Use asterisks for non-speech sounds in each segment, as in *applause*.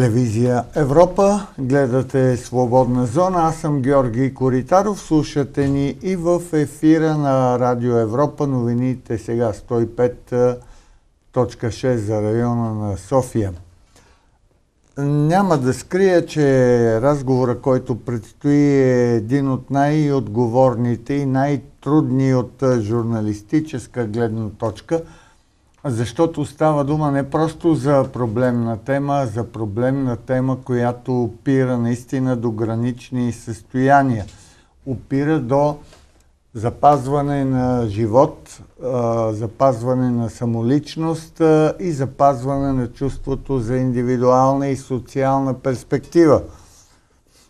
телевизия Европа. Гледате Свободна зона. Аз съм Георги Коритаров. Слушате ни и в ефира на Радио Европа. Новините сега 105.6 за района на София. Няма да скрия, че разговора, който предстои е един от най-отговорните и най-трудни от журналистическа гледна точка – защото става дума не просто за проблемна тема, а за проблемна тема, която опира наистина до гранични състояния. Опира до запазване на живот, запазване на самоличност и запазване на чувството за индивидуална и социална перспектива.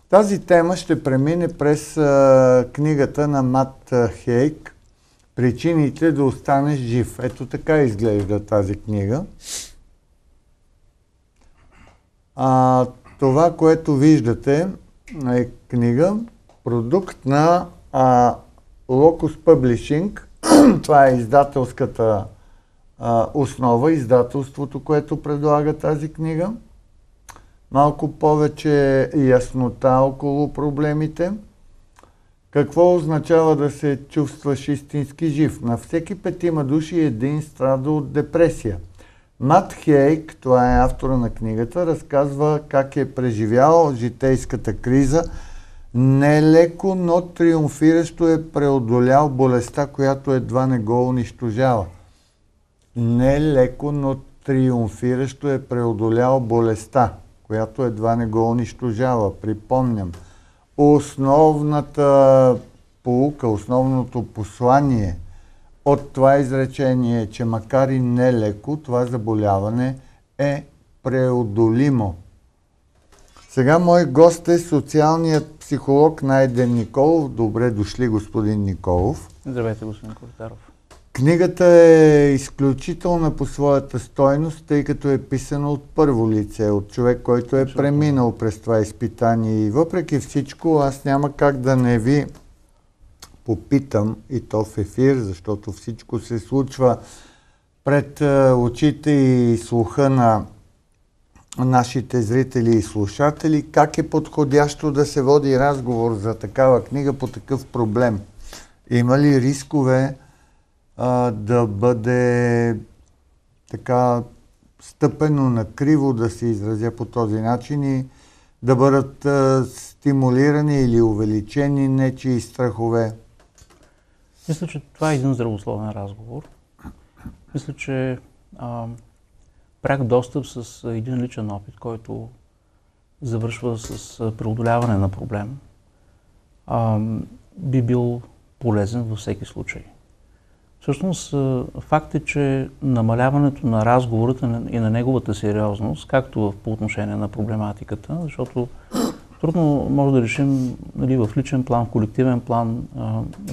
Тази тема ще премине през книгата на Мат Хейк Причините да останеш жив. Ето така изглежда тази книга. А, това, което виждате, е книга, продукт на а, Locus Publishing. *clears throat* това е издателската а, основа, издателството, което предлага тази книга. Малко повече яснота около проблемите – какво означава да се чувстваш истински жив? На всеки петима души един страда от депресия. Мат Хейк, това е автора на книгата, разказва как е преживял житейската криза. Нелеко, но триумфиращо е преодолял болестта, която едва не го унищожава. Нелеко, но триумфиращо е преодолял болестта, която едва не го унищожава. Припомням – основната полука, основното послание от това изречение е, че макар и нелеко, това заболяване е преодолимо. Сега мой гост е социалният психолог Найден Николов. Добре дошли, господин Николов. Здравейте, господин Ковтаров. Книгата е изключителна по своята стойност, тъй като е писана от първо лице, от човек, който е преминал през това изпитание. И въпреки всичко, аз няма как да не ви попитам, и то в ефир, защото всичко се случва пред очите и слуха на нашите зрители и слушатели, как е подходящо да се води разговор за такава книга по такъв проблем. Има ли рискове а, да бъде така стъпено на криво да се изразя по този начин и да бъдат а, стимулирани или увеличени нечии страхове? Мисля, че това е един здравословен разговор. Мисля, че а, пряк достъп с един личен опит, който завършва с преодоляване на проблем, а, би бил полезен във всеки случай. Всъщност, факт е, че намаляването на разговората и на неговата сериозност, както по отношение на проблематиката, защото трудно може да решим нали, в личен план, в колективен план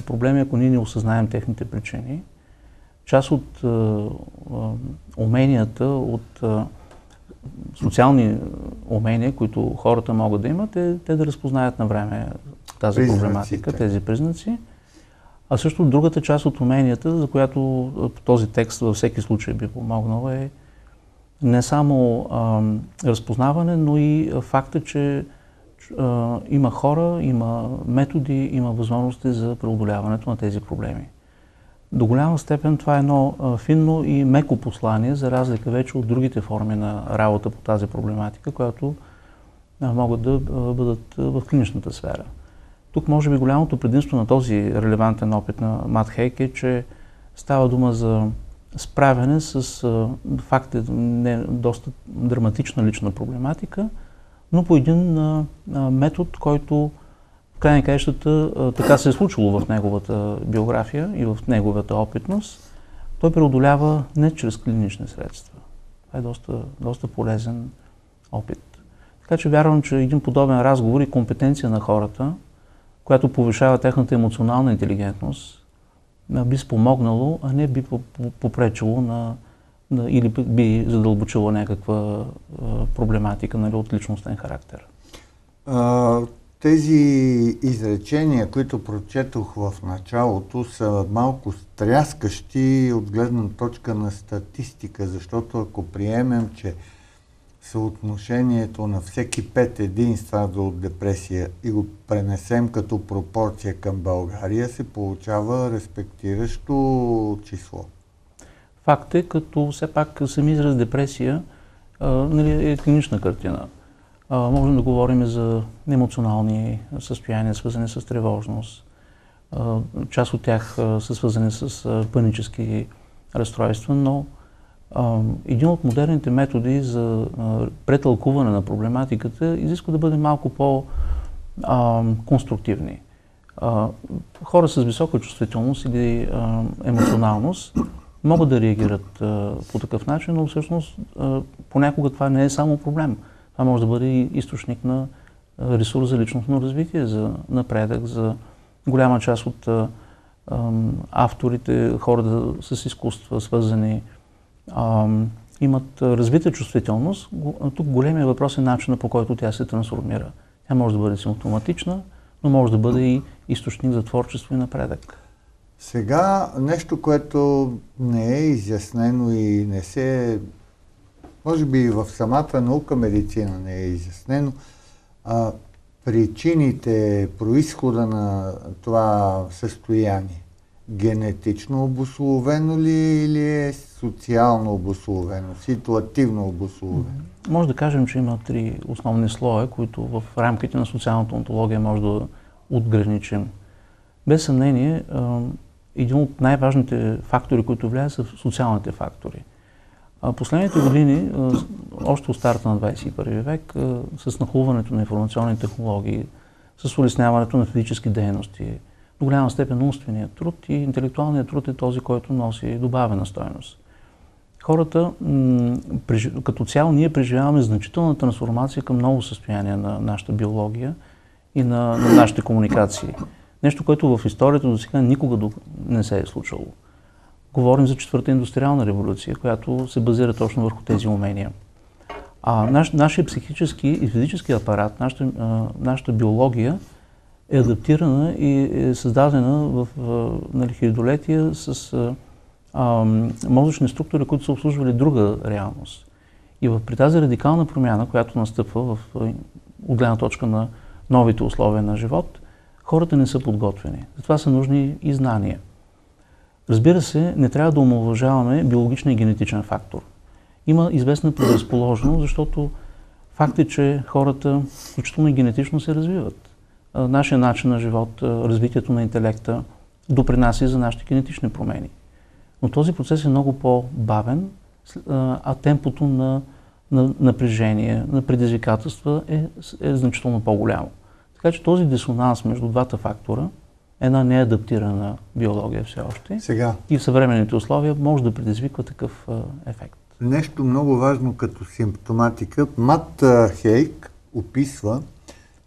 проблеми, ако ние не осъзнаем техните причини. Част от уменията, от социални умения, които хората могат да имат, е те да разпознаят на време тази проблематика, тези признаци а също другата част от уменията, за която този текст във всеки случай би помогнал е не само а, разпознаване, но и факта, че а, има хора, има методи, има възможности за преодоляването на тези проблеми. До голяма степен това е едно а, финно и меко послание, за разлика вече от другите форми на работа по тази проблематика, която могат да бъдат в клиничната сфера. Тук може би голямото предимство на този релевантен опит на Мат Хейк е, че става дума за справяне с факт е не доста драматична лична проблематика, но по един а, метод, който в край на краищата така се е случило в неговата биография и в неговата опитност, той преодолява не чрез клинични средства. Това е доста, доста полезен опит. Така че вярвам, че един подобен разговор и компетенция на хората – която повишава техната емоционална интелигентност, би спомогнало, а не би попречило на, на или би задълбочило някаква проблематика нали, от личностен характер. А, тези изречения, които прочетох в началото, са малко стряскащи от гледна точка на статистика, защото ако приемем, че съотношението на всеки пет един страда от депресия и го пренесем като пропорция към България, се получава респектиращо число. Факт е, като все пак сами израз депресия а, нали, е клинична картина. А, можем да говорим за емоционални състояния, свързани с тревожност. А, част от тях са свързани с панически разстройства, но един от модерните методи за претълкуване на проблематиката изисква да бъде малко по-конструктивни. Хора с висока чувствителност или емоционалност могат да реагират по такъв начин, но всъщност понякога това не е само проблем. Това може да бъде и източник на ресурс за личностно развитие, за напредък, за голяма част от авторите, хората с изкуства, свързани а, имат развита чувствителност, тук големия въпрос е начина по който тя се трансформира. Тя може да бъде симптоматична, но може да бъде и източник за творчество и напредък. Сега нещо, което не е изяснено и не се, може би и в самата наука медицина не е изяснено, а, причините, происхода на това състояние генетично обословено ли или е социално обословено, ситуативно обословено? Може да кажем, че има три основни слоя, които в рамките на социалната онтология може да отграничим. Без съмнение, един от най-важните фактори, които влияят, са социалните фактори. Последните години, още от старта на 21 век, с нахлуването на информационни технологии, с улесняването на физически дейности, до голяма степен умственият труд и интелектуалният труд е този, който носи добавена стоеност. Хората, като цяло, ние преживяваме значителна трансформация към ново състояние на нашата биология и на, на нашите комуникации. Нещо, което в историята до сега никога не се е случвало. Говорим за четвърта индустриална революция, която се базира точно върху тези умения. А наш, нашия психически и физически апарат, нашата, нашата биология е адаптирана и е създадена в нали, хилядолетия с а, мозъчни структури, които са обслужвали друга реалност. И в, при тази радикална промяна, която настъпва в, от гледна точка на новите условия на живот, хората не са подготвени. Затова са нужни и знания. Разбира се, не трябва да омалважаваме биологичен и генетичен фактор. Има известна предразположеност, защото факт е, че хората, включително и генетично, се развиват нашия начин на живот, развитието на интелекта допринася и за нашите генетични промени. Но този процес е много по-бавен, а темпото на, на напрежение, на предизвикателства е, е значително по-голямо. Така че този дисонанс между двата фактора, една неадаптирана биология все още, Сега. и в съвременните условия може да предизвиква такъв ефект. Нещо много важно като симптоматика. Мат Хейк описва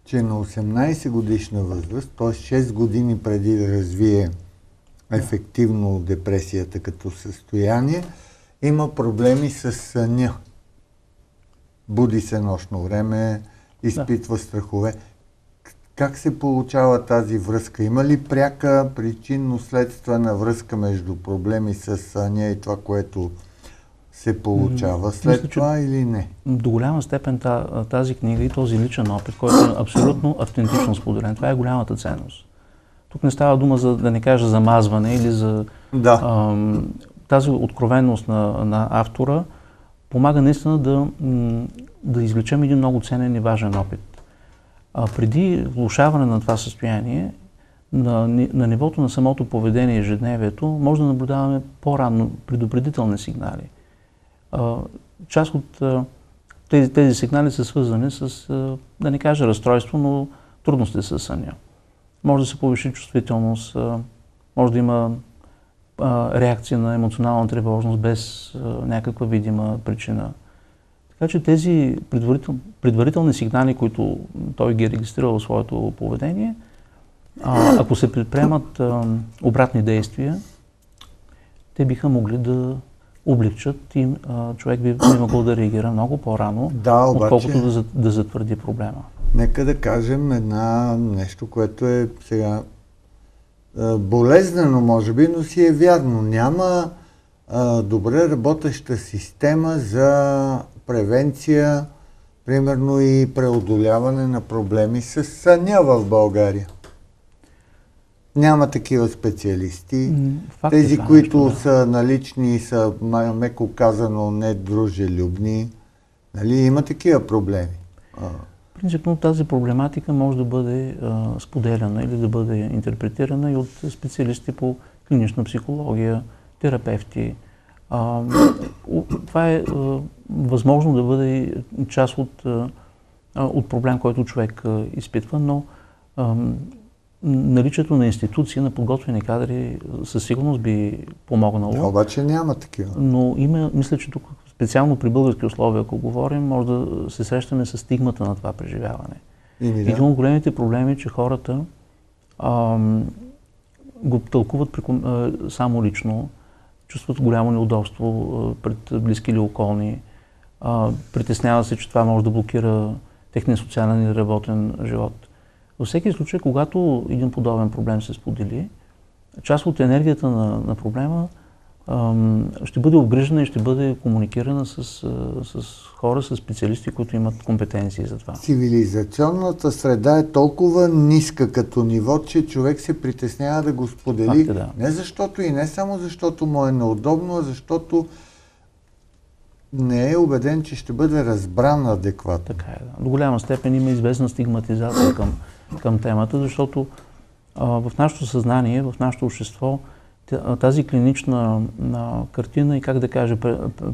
че на 18 годишна възраст, т.е. 6 години преди да развие ефективно депресията като състояние, има проблеми с съня. Буди се нощно време, изпитва да. страхове. Как се получава тази връзка? Има ли пряка причинно-следствена връзка между проблеми с съня и това, което се получава след Мисля, това или не? До голяма степен тази книга и този личен опит, който е абсолютно автентично споделен, това е голямата ценност. Тук не става дума за, да не кажа, замазване или за да. ам, тази откровенност на, на автора помага наистина да, да извлечем един много ценен и важен опит. А преди влушаване на това състояние, на, на нивото на самото поведение и ежедневието, може да наблюдаваме по-рано предупредителни сигнали – част от тези, тези сигнали са свързани с, да не кажа разстройство, но трудности с съня. Може да се повиши чувствителност, може да има реакция на емоционална тревожност без някаква видима причина. Така че тези предварител, предварителни сигнали, които той ги е регистрирал в своето поведение, ако се предприемат обратни действия, те биха могли да облегчат и а, човек би, би могъл да реагира много по-рано, да, обаче, отколкото да, да затвърди проблема. Нека да кажем една нещо, което е сега а, болезнено, може би, но си е вярно. Няма а, добре работеща система за превенция, примерно и преодоляване на проблеми с съня в България. Няма такива специалисти. Факт е Тези, е, които нещо, да. са налични, са меко казано недружелюбни. Нали, има такива проблеми. Принципно тази проблематика може да бъде а, споделяна или да бъде интерпретирана и от специалисти по клинична психология, терапевти. А, това е а, възможно да бъде част от, от проблем, който човек изпитва, но наличието на институции, на подготвени кадри със сигурност би помогнало. Да, обаче няма такива. Но има, мисля, че тук специално при български условия, ако говорим, може да се срещаме с стигмата на това преживяване. Ими, да. Един от големите проблеми е, че хората ам, го тълкуват само лично, чувстват голямо неудобство пред близки или околни, притеснява се, че това може да блокира техния социален и работен живот. Във всеки случай, когато един подобен проблем се сподели, част от енергията на, на проблема ще бъде обгрижена и ще бъде комуникирана с, с хора, с специалисти, които имат компетенции за това. Цивилизационната среда е толкова ниска като ниво, че човек се притеснява да го сподели. Факт, да. Не защото и не само защото му е неудобно, а защото не е убеден, че ще бъде разбран адекватно. Така е, да. До голяма степен има известна стигматизация към, към темата, защото а, в нашето съзнание, в нашето общество, тази клинична на картина и как да кажа,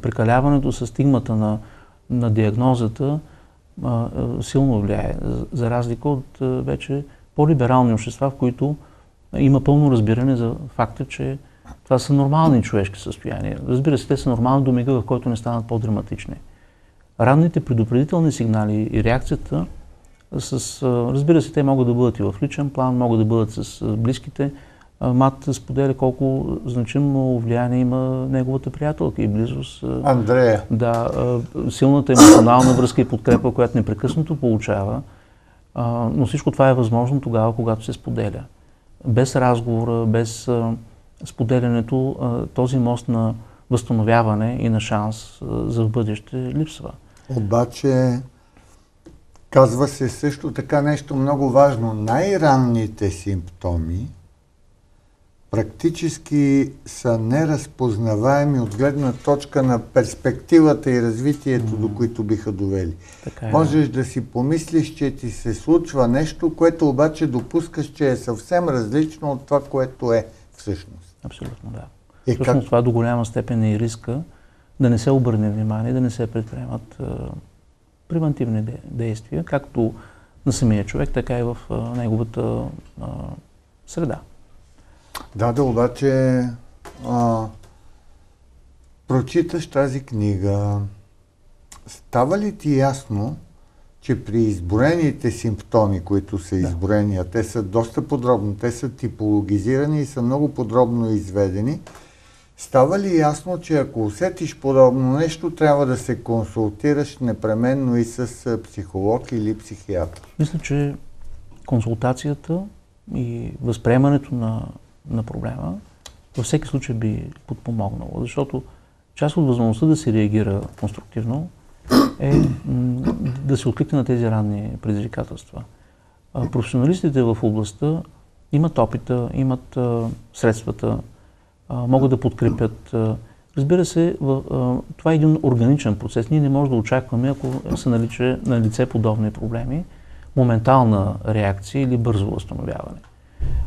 прекаляването с стигмата на, на диагнозата а, силно влияе, за разлика от вече по-либерални общества, в които има пълно разбиране за факта, че това са нормални човешки състояния. Разбира се, те са нормални до мига, в който не станат по-драматични. Ранните предупредителни сигнали и реакцията с, разбира се, те могат да бъдат и в личен план, могат да бъдат с близките, Мат споделя колко значимо влияние има неговата приятелка и близост. Андрея. Да, силната емоционална връзка и подкрепа, която непрекъснато получава. Но всичко това е възможно тогава, когато се споделя. Без разговора, без споделянето, този мост на възстановяване и на шанс за в бъдеще липсва. Обаче, казва се също така нещо много важно. Най-ранните симптоми практически са неразпознаваеми от гледна точка на перспективата и развитието, mm. до които биха довели. Така е. Можеш да си помислиш, че ти се случва нещо, което обаче допускаш, че е съвсем различно от това, което е всъщност. Абсолютно, да. Е, Всъщност как... това до голяма степен е и риска да не се обърне внимание, да не се предприемат превентивни действия, както на самия човек, така и в а, неговата а, среда. Да, да, обаче а, прочиташ тази книга, става ли ти ясно, че при изброените симптоми, които са изброени, а те са доста подробно, те са типологизирани и са много подробно изведени, става ли ясно, че ако усетиш подобно нещо, трябва да се консултираш непременно и с психолог или психиатър? Мисля, че консултацията и възприемането на на проблема, във всеки случай би подпомогнало, защото част от възможността да се реагира конструктивно е да се откликне на тези ранни предизвикателства. професионалистите в областта имат опита, имат средствата, могат да подкрепят. Разбира се, това е един органичен процес. Ние не можем да очакваме, ако са наличе, на лице подобни проблеми, моментална реакция или бързо възстановяване.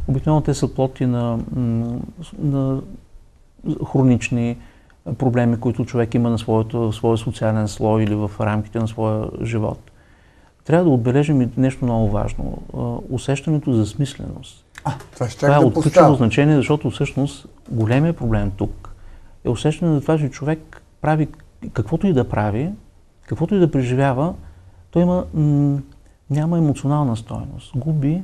Обикновено те са плоти на, на хронични проблеми, които човек има на своето, своя социален слой или в рамките на своя живот. Трябва да отбележим и нещо много важно. Усещането за смисленост. А, това ще това е да от ключово значение, защото всъщност големия проблем тук е усещане за това, че човек прави каквото и да прави, каквото и да преживява, той има, м- няма емоционална стойност. Губи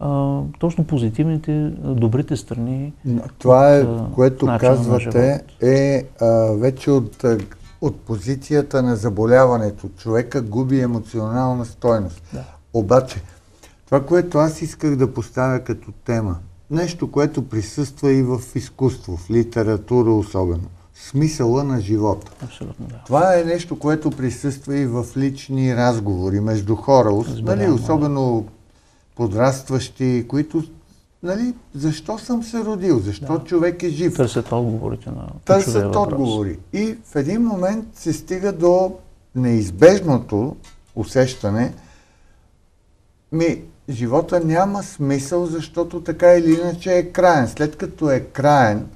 а, точно позитивните, добрите страни. Това е, от, което казвате, е а, вече от, от позицията на заболяването. Човека губи емоционална стойност. Да. Обаче, това, което аз исках да поставя като тема, нещо, което присъства и в изкуство, в литература особено, смисъла на живота. Абсолютно, да. Това е нещо, което присъства и в лични разговори между хора, нали, особено подрастващи, които нали, защо съм се родил, защо да. човек е жив. Търсят отговорите на Търсят отговори. И в един момент се стига до неизбежното усещане, ми, живота няма смисъл, защото така или иначе е краен. След като е краен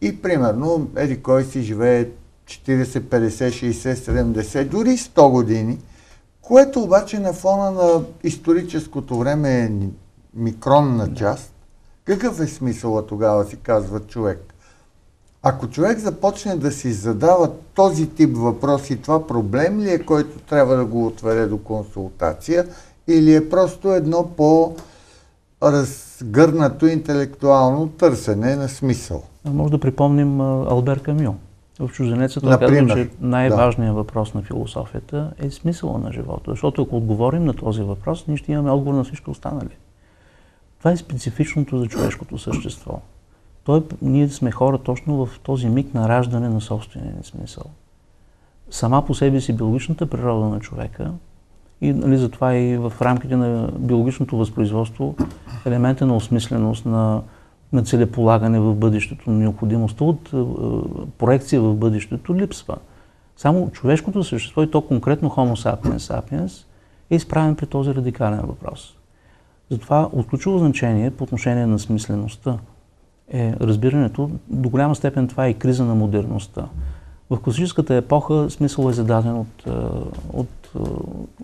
и примерно, еди кой си живее 40, 50, 60, 70, дори 100 години, което обаче на фона на историческото време е микронна част, какъв е смисъла тогава, си казва човек? Ако човек започне да си задава този тип въпроси, това проблем ли е, който трябва да го отведе до консултация или е просто едно по разгърнато интелектуално търсене на смисъл? Може да припомним Албер Камю. В чужденеца той казва, че най-важният да. въпрос на философията е смисъла на живота. Защото ако отговорим на този въпрос, ние ще имаме отговор на всички останали. Това е специфичното за човешкото същество. Той, ние сме хора точно в този миг на раждане на собствения смисъл. Сама по себе си биологичната природа на човека и нали, затова и в рамките на биологичното възпроизводство елемента на осмисленост, на, на целеполагане в бъдещето, на необходимостта от е, проекция в бъдещето липсва. Само човешкото същество, и то конкретно Homo sapiens sapiens, е изправен при този радикален въпрос. Затова от ключово значение по отношение на смислеността е разбирането, до голяма степен това е и криза на модерността. В класическата епоха смисъл е зададен от, е, от е,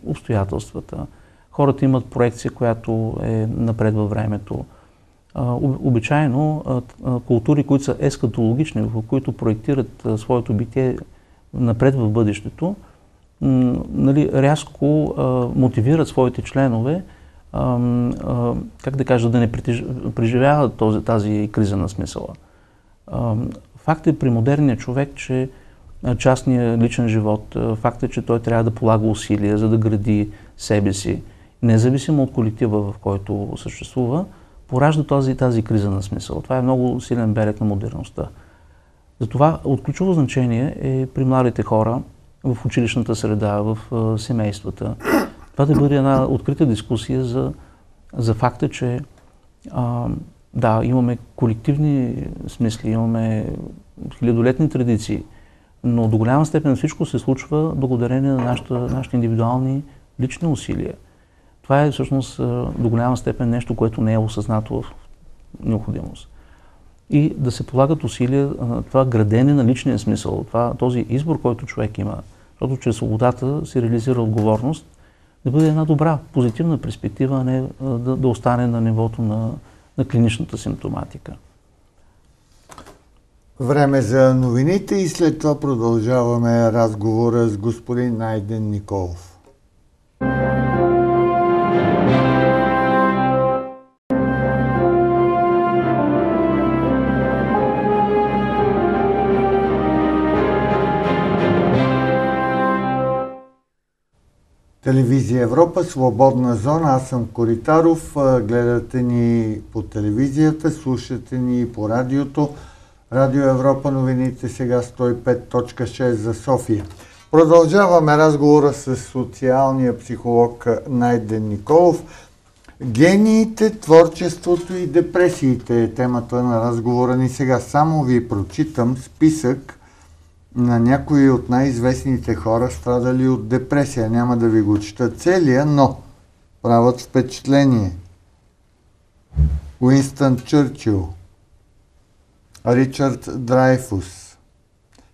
обстоятелствата. Хората имат проекция, която е напред във времето. Обичайно култури, които са ескатологични, в които проектират своето битие напред в бъдещето, нали, рязко мотивират своите членове как да кажа, да не преживява този, тази криза на смисъла. Факт е при модерния човек, че частният личен живот, факт е, че той трябва да полага усилия, за да гради себе си, независимо от колектива, в който съществува, поражда тази, тази криза на смисъл. Това е много силен берег на модерността. Затова от ключово значение е при младите хора, в училищната среда, в семействата, това да бъде една открита дискусия за, за факта, че а, да, имаме колективни смисли, имаме хилядолетни традиции, но до голяма степен всичко се случва благодарение на нашата, нашите индивидуални лични усилия. Това е всъщност до голяма степен нещо, което не е осъзнато в необходимост. И да се полагат усилия, това градене на личния смисъл, това, този избор, който човек има, защото чрез свободата се реализира отговорност да бъде една добра, позитивна перспектива, а не да, да остане на нивото на, на клиничната симптоматика. Време за новините и след това продължаваме разговора с господин Найден Николов. Телевизия Европа, свободна зона. Аз съм Коритаров. Гледате ни по телевизията, слушате ни по радиото. Радио Европа новините сега 105.6 за София. Продължаваме разговора с социалния психолог Найден Николов. Гениите, творчеството и депресиите е темата на разговора ни сега. Само ви прочитам списък на някои от най-известните хора страдали от депресия. Няма да ви го чета целия, но правят впечатление. Уинстън Чърчил, Ричард Драйфус,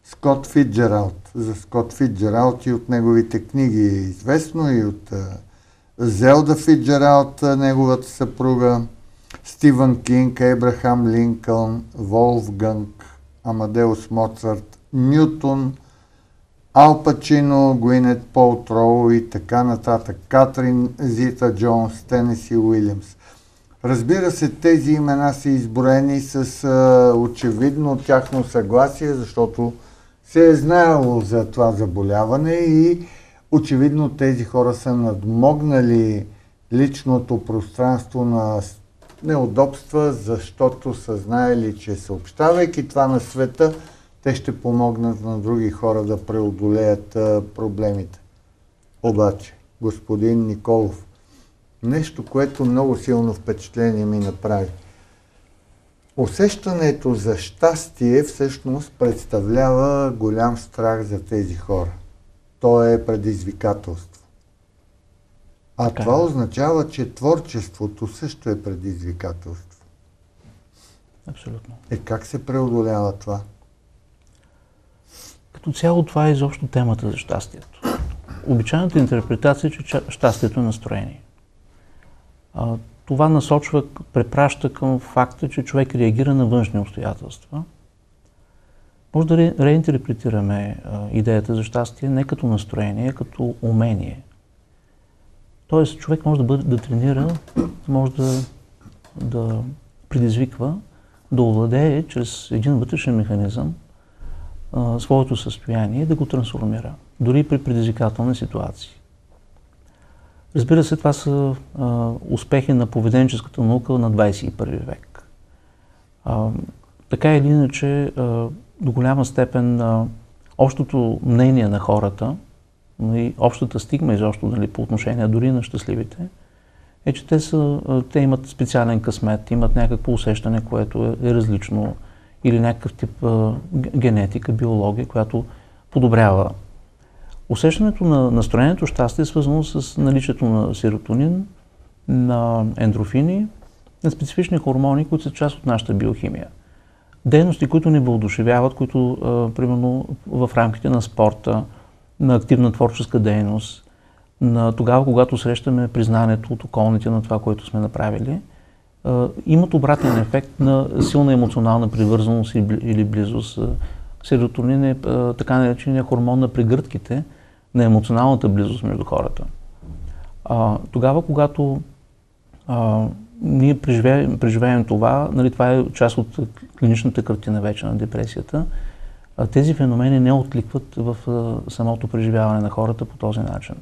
Скот Фиджералд. За Скот Фиджералд и от неговите книги е известно и от Зелда Фиджералд, неговата съпруга, Стивън Кинг, Ебрахам Линкълн, Волфганг, Амадеус Моцарт, Нютон, Ал Пачино, Гуинет Полтроу и така нататък. Катрин Зита Джонс, Тенеси Уилямс. Разбира се, тези имена са изброени с а, очевидно тяхно съгласие, защото се е знаело за това заболяване и очевидно тези хора са надмогнали личното пространство на неудобства, защото са знаели, че съобщавайки това на света, те ще помогнат на други хора да преодолеят а, проблемите. Обаче, господин Николов, нещо, което много силно впечатление ми направи. Усещането за щастие всъщност представлява голям страх за тези хора. То е предизвикателство. А така. това означава, че творчеството също е предизвикателство. Абсолютно. Е как се преодолява това? Като цяло това е изобщо темата за щастието. Обичайната интерпретация е, че щастието е настроение. Това насочва, препраща към факта, че човек реагира на външни обстоятелства. Може да ре, реинтерпретираме а, идеята за щастие не като настроение, а като умение. Тоест, човек може да, бъде, да тренира, може да, да предизвиква, да овладее чрез един вътрешен механизъм а, своето състояние и да го трансформира, дори при предизвикателни ситуации. Разбира се, това са а, успехи на поведенческата наука на 21 век. А, така или иначе, а, до голяма степен а, общото мнение на хората, нали, общата стигма изобщо нали, по отношение дори на щастливите, е, че те, са, те имат специален късмет, имат някакво усещане, което е, е различно или някакъв тип а, генетика, биология, която подобрява Усещането на настроението щастие е свързано с наличието на серотонин, на ендрофини, на специфични хормони, които са част от нашата биохимия. Дейности, които ни въодушевяват, които, а, примерно, в рамките на спорта, на активна творческа дейност, на тогава, когато срещаме признанието от околните на това, което сме направили, а, имат обратен ефект на силна емоционална привързаност или близост. Серотонин е а, така наречения хормон на прегръдките – на емоционалната близост между хората. А, тогава, когато а, ние преживеем, преживеем това, нали, това е част от клиничната картина вече на депресията, а, тези феномени не откликват в а, самото преживяване на хората по този начин.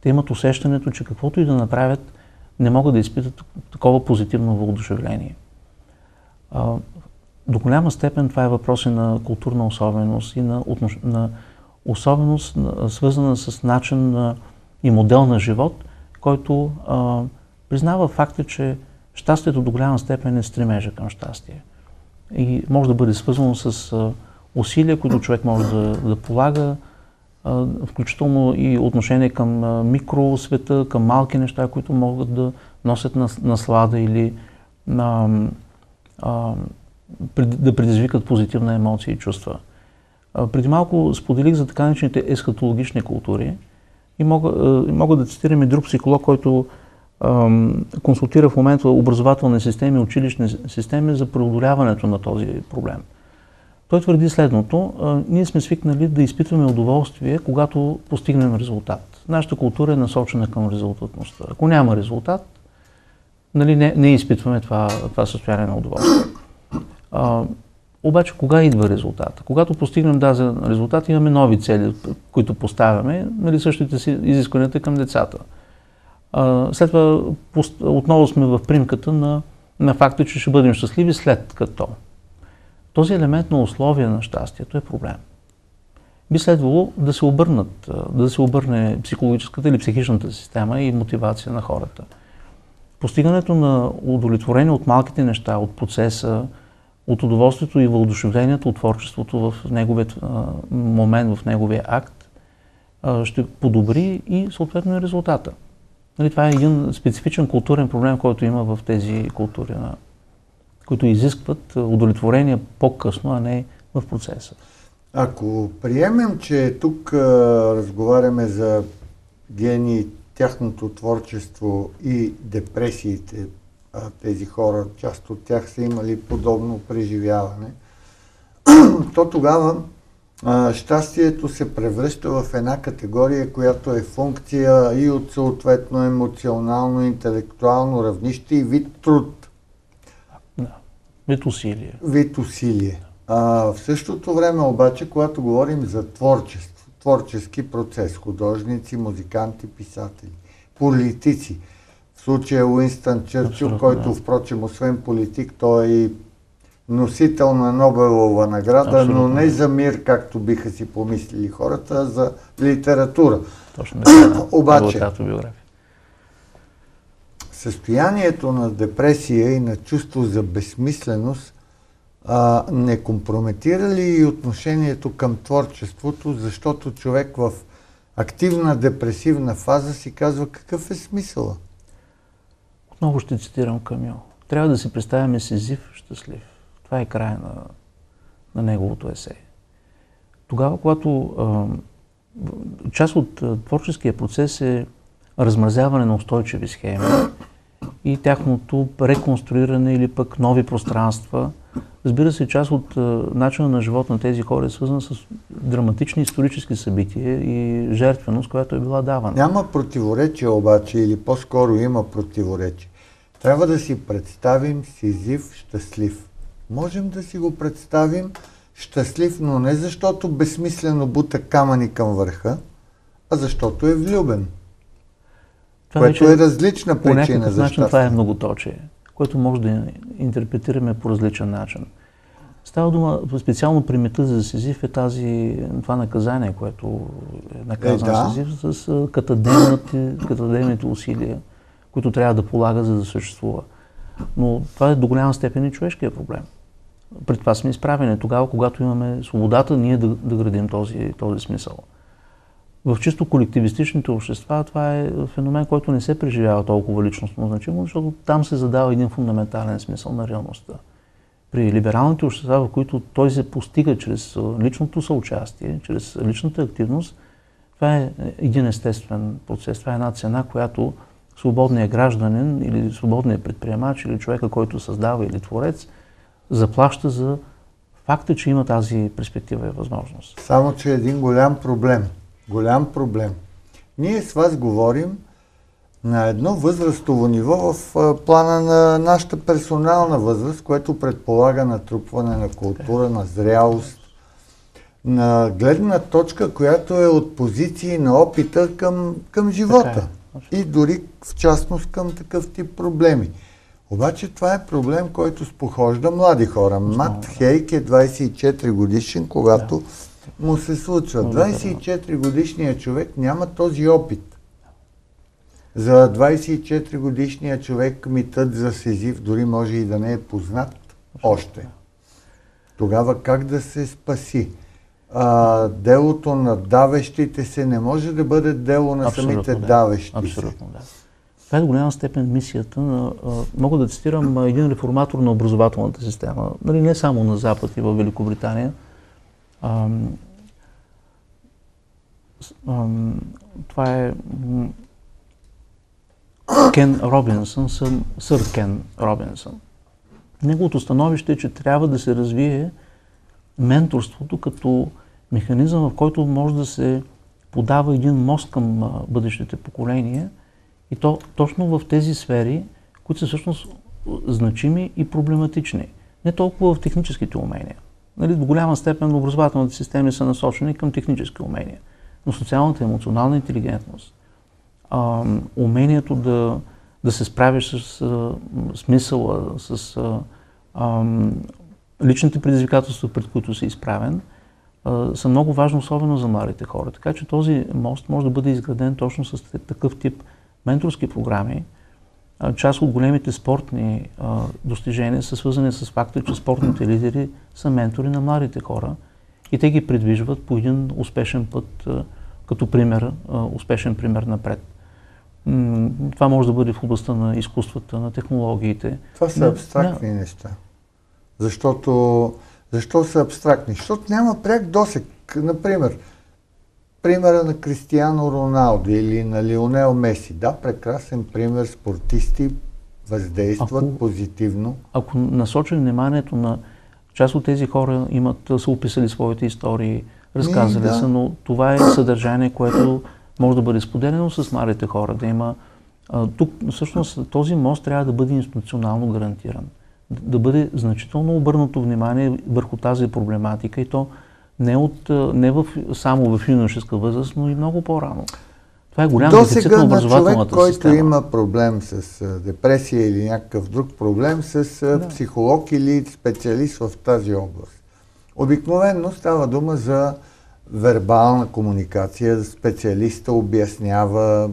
Те имат усещането, че каквото и да направят, не могат да изпитат такова позитивно въодушевление. А, до голяма степен това е въпрос на културна особеност и на, отнош... на особеност, свързана с начин на, и модел на живот, който а, признава факта, че щастието до голяма степен е стремежа към щастие. И може да бъде свързано с а, усилия, които човек може да, да полага, а, включително и отношение към а, микросвета, към малки неща, които могат да носят наслада или а, а, да предизвикат позитивна емоция и чувства. Преди малко споделих за така наречените есхатологични култури и мога, мога да цитирам и друг психолог, който консултира в момента образователни системи, училищни системи за преодоляването на този проблем. Той твърди следното. Ние сме свикнали да изпитваме удоволствие, когато постигнем резултат. Нашата култура е насочена към резултатността. Ако няма резултат, нали, не, не изпитваме това, това състояние на удоволствие. Обаче, кога идва резултата? Когато постигнем даден резултат, имаме нови цели, които поставяме, нали, същите си изискванията към децата. А, след това отново сме в примката на, на факта, че ще бъдем щастливи след като. Този елемент на условия на щастието е проблем. Би следвало да се обърнат, да се обърне психологическата или психичната система и мотивация на хората. Постигането на удовлетворение от малките неща, от процеса, от удоволствието и въодушевлението от творчеството в неговия момент, в неговия акт, ще подобри и съответно и резултата. Нали, това е един специфичен културен проблем, който има в тези култури, които изискват удовлетворение по-късно, а не в процеса. Ако приемем, че тук а, разговаряме за гени, тяхното творчество и депресиите, а, тези хора, част от тях са имали подобно преживяване, *clears throat* то тогава а, щастието се превръща в една категория, която е функция и от съответно емоционално, интелектуално равнище и вид труд. Да. Вид усилие. Вид усилие. А, в същото време обаче, когато говорим за творчество, творчески процес, художници, музиканти, писатели, политици, случая Уинстън Чърчил, който, да. впрочем, освен политик, той е и носител на Нобелова награда, Абсолютно. но не за мир, както биха си помислили хората, а за литература. Точно така. *clears throat* Обаче, състоянието на депресия и на чувство за безсмисленост а, не компрометира ли и отношението към творчеството, защото човек в активна депресивна фаза си казва какъв е смисъла? Отново ще цитирам Камил. Трябва да си представяме Сизив щастлив. Това е края на, на неговото есе. Тогава, когато а, част от а, творческия процес е размразяване на устойчиви схеми и тяхното реконструиране или пък нови пространства. Разбира се, част от а, начина на живот на тези хора е свързан с драматични исторически събития и жертвеност, която е била давана. Няма противоречие обаче, или по-скоро има противоречие. Трябва да си представим Сизив щастлив. Можем да си го представим щастлив, но не защото безсмислено бута камъни към върха, а защото е влюбен. Това което вече, е различна причина за начин това е многоточие, което може да интерпретираме по различен начин. Става дума, специално при мета за Сизиф е тази, това наказание, което е наказан е, да. Сизиф с катадемните усилия които трябва да полага, за да съществува. Но това е до голяма степен и човешкия проблем. Пред това сме изправени тогава, когато имаме свободата ние да, да градим този, този смисъл. В чисто колективистичните общества това е феномен, който не се преживява толкова личностно значимо, защото там се задава един фундаментален смисъл на реалността. При либералните общества, в които той се постига чрез личното съучастие, чрез личната активност, това е един естествен процес. Това е една цена, която свободният гражданин или свободният предприемач или човека, който създава или творец, заплаща за факта, че има тази перспектива и възможност. Само, че е един голям проблем. Голям проблем. Ние с вас говорим на едно възрастово ниво в плана на нашата персонална възраст, което предполага натрупване на култура, на зрялост, на гледна точка, която е от позиции на опита към, към живота. Е и дори в частност към такъв тип проблеми. Обаче това е проблем, който спохожда млади хора. Мат Хейк е 24 годишен, когато му се случва. 24 годишният човек няма този опит. За 24 годишния човек митът за Сезив дори може и да не е познат още. Тогава как да се спаси? А, делото на давещите се не може да бъде дело на Абсолютно, самите да. давещи Абсолютно, да. Това е до голяма степен мисията на... А, мога да цитирам а, един реформатор на образователната система, нали, не само на Запад и в Великобритания. А, това е Кен Робинсън, сър, сър Кен Робинсън. Неговото становище е, че трябва да се развие менторството като механизъм, в който може да се подава един мост към бъдещите поколения и то точно в тези сфери, които са всъщност значими и проблематични. Не толкова в техническите умения. Нали, до голяма степен образователните системи са насочени към технически умения. Но социалната емоционална интелигентност, умението да, да се справиш с а, смисъла, с личните предизвикателства, пред които си изправен, са много важни, особено за младите хора. Така че този мост може да бъде изграден точно с такъв тип менторски програми. Част от големите спортни достижения са свързани с факта, че спортните лидери са ментори на младите хора и те ги придвижват по един успешен път, като пример, успешен пример напред. Това може да бъде в областта на изкуствата, на технологиите. Това са абстрактни неща. Защото защо са абстрактни? Защото няма пряк досек. Например, примера на Кристиано Роналдо или на Лионел Меси. Да, прекрасен пример. Спортисти въздействат ако, позитивно. Ако насочим вниманието на част от тези хора имат, са описали своите истории, разказали да. са, но това е съдържание, което може да бъде споделено с младите хора, да има тук всъщност този мост трябва да бъде институционално гарантиран да бъде значително обърнато внимание върху тази проблематика и то не, от, не в, само в юношеска възраст, но и много по-рано. Това е голям До дефицит на на човек, образователната който система. има проблем с депресия или някакъв друг проблем, с Да. психолог или специалист в тази област. Обикновенно става дума за вербална комуникация, специалиста обяснява,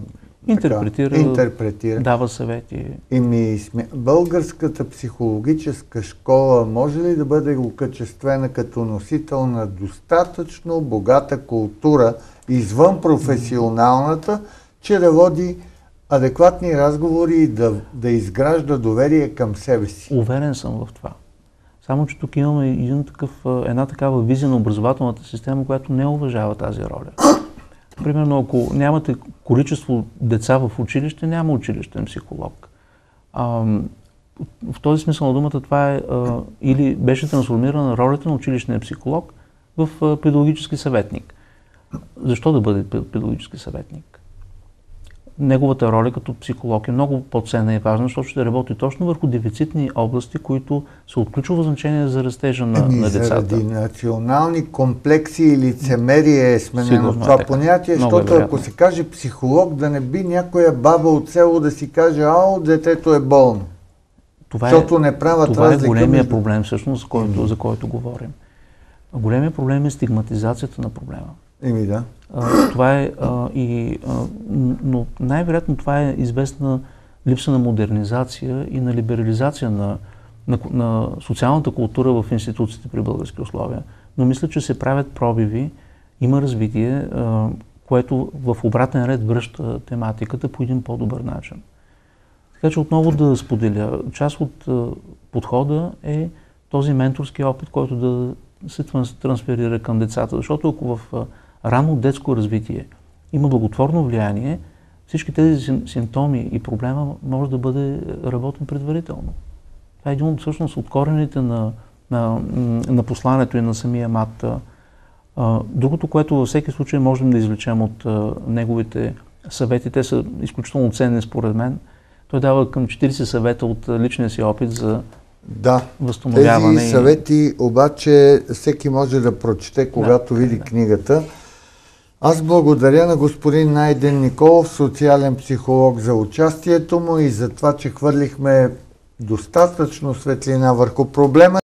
Интерпретира, така, интерпретира. дава съвети. И ми смя... Българската психологическа школа може ли да бъде окачествена като носител на достатъчно богата култура извън професионалната, че да води адекватни разговори и да, да изгражда доверие към себе си? Уверен съм в това. Само, че тук имаме един такъв, една такава визия на образователната система, която не уважава тази роля. Примерно, ако нямате количество деца в училище, няма училищен психолог. А, в този смисъл на думата това е а, или беше трансформирана ролята на училищния психолог в а, педагогически съветник. Защо да бъде пе- педагогически съветник? Неговата роля като психолог е много по-ценна и важна, защото ще работи точно върху дефицитни области, които са от ключово значение за растежа на, Ами, на децата. заради национални комплекси и лицемерие е сменено Сигурно е това така. понятие, Много е защото ако вероятно. се каже психолог, да не би някоя баба от село да си каже, ао, детето е болно. Това Защото не правят Това е разлика големия между- проблем, всъщност, за който, за който говорим. Големия проблем е стигматизацията на проблема. Еми да. А, това е а, и, а, но най-вероятно това е известна липса на модернизация и на либерализация на, на, на социалната култура в институциите при български условия. Но мисля, че се правят пробиви, има развитие, а, което в обратен ред връща тематиката по един по-добър начин. Така че отново да споделя, част от а, подхода е този менторски опит, който да се транс- трансферира към децата. Защото ако в рано детско развитие има благотворно влияние, всички тези сим- симптоми и проблема може да бъде работен предварително. Това е един от всъщност от корените на, на, на посланието и на самия мат. Другото, което във всеки случай можем да извлечем от неговите съвети, те са изключително ценни според мен. Той дава към 40 съвета от личния си опит за Да. възстановяване. Тези съвети обаче всеки може да прочете, когато Да, види да. книгата. Аз благодаря на господин Найден Николов, социален психолог, за участието му и за това, че хвърлихме достатъчно светлина върху проблема.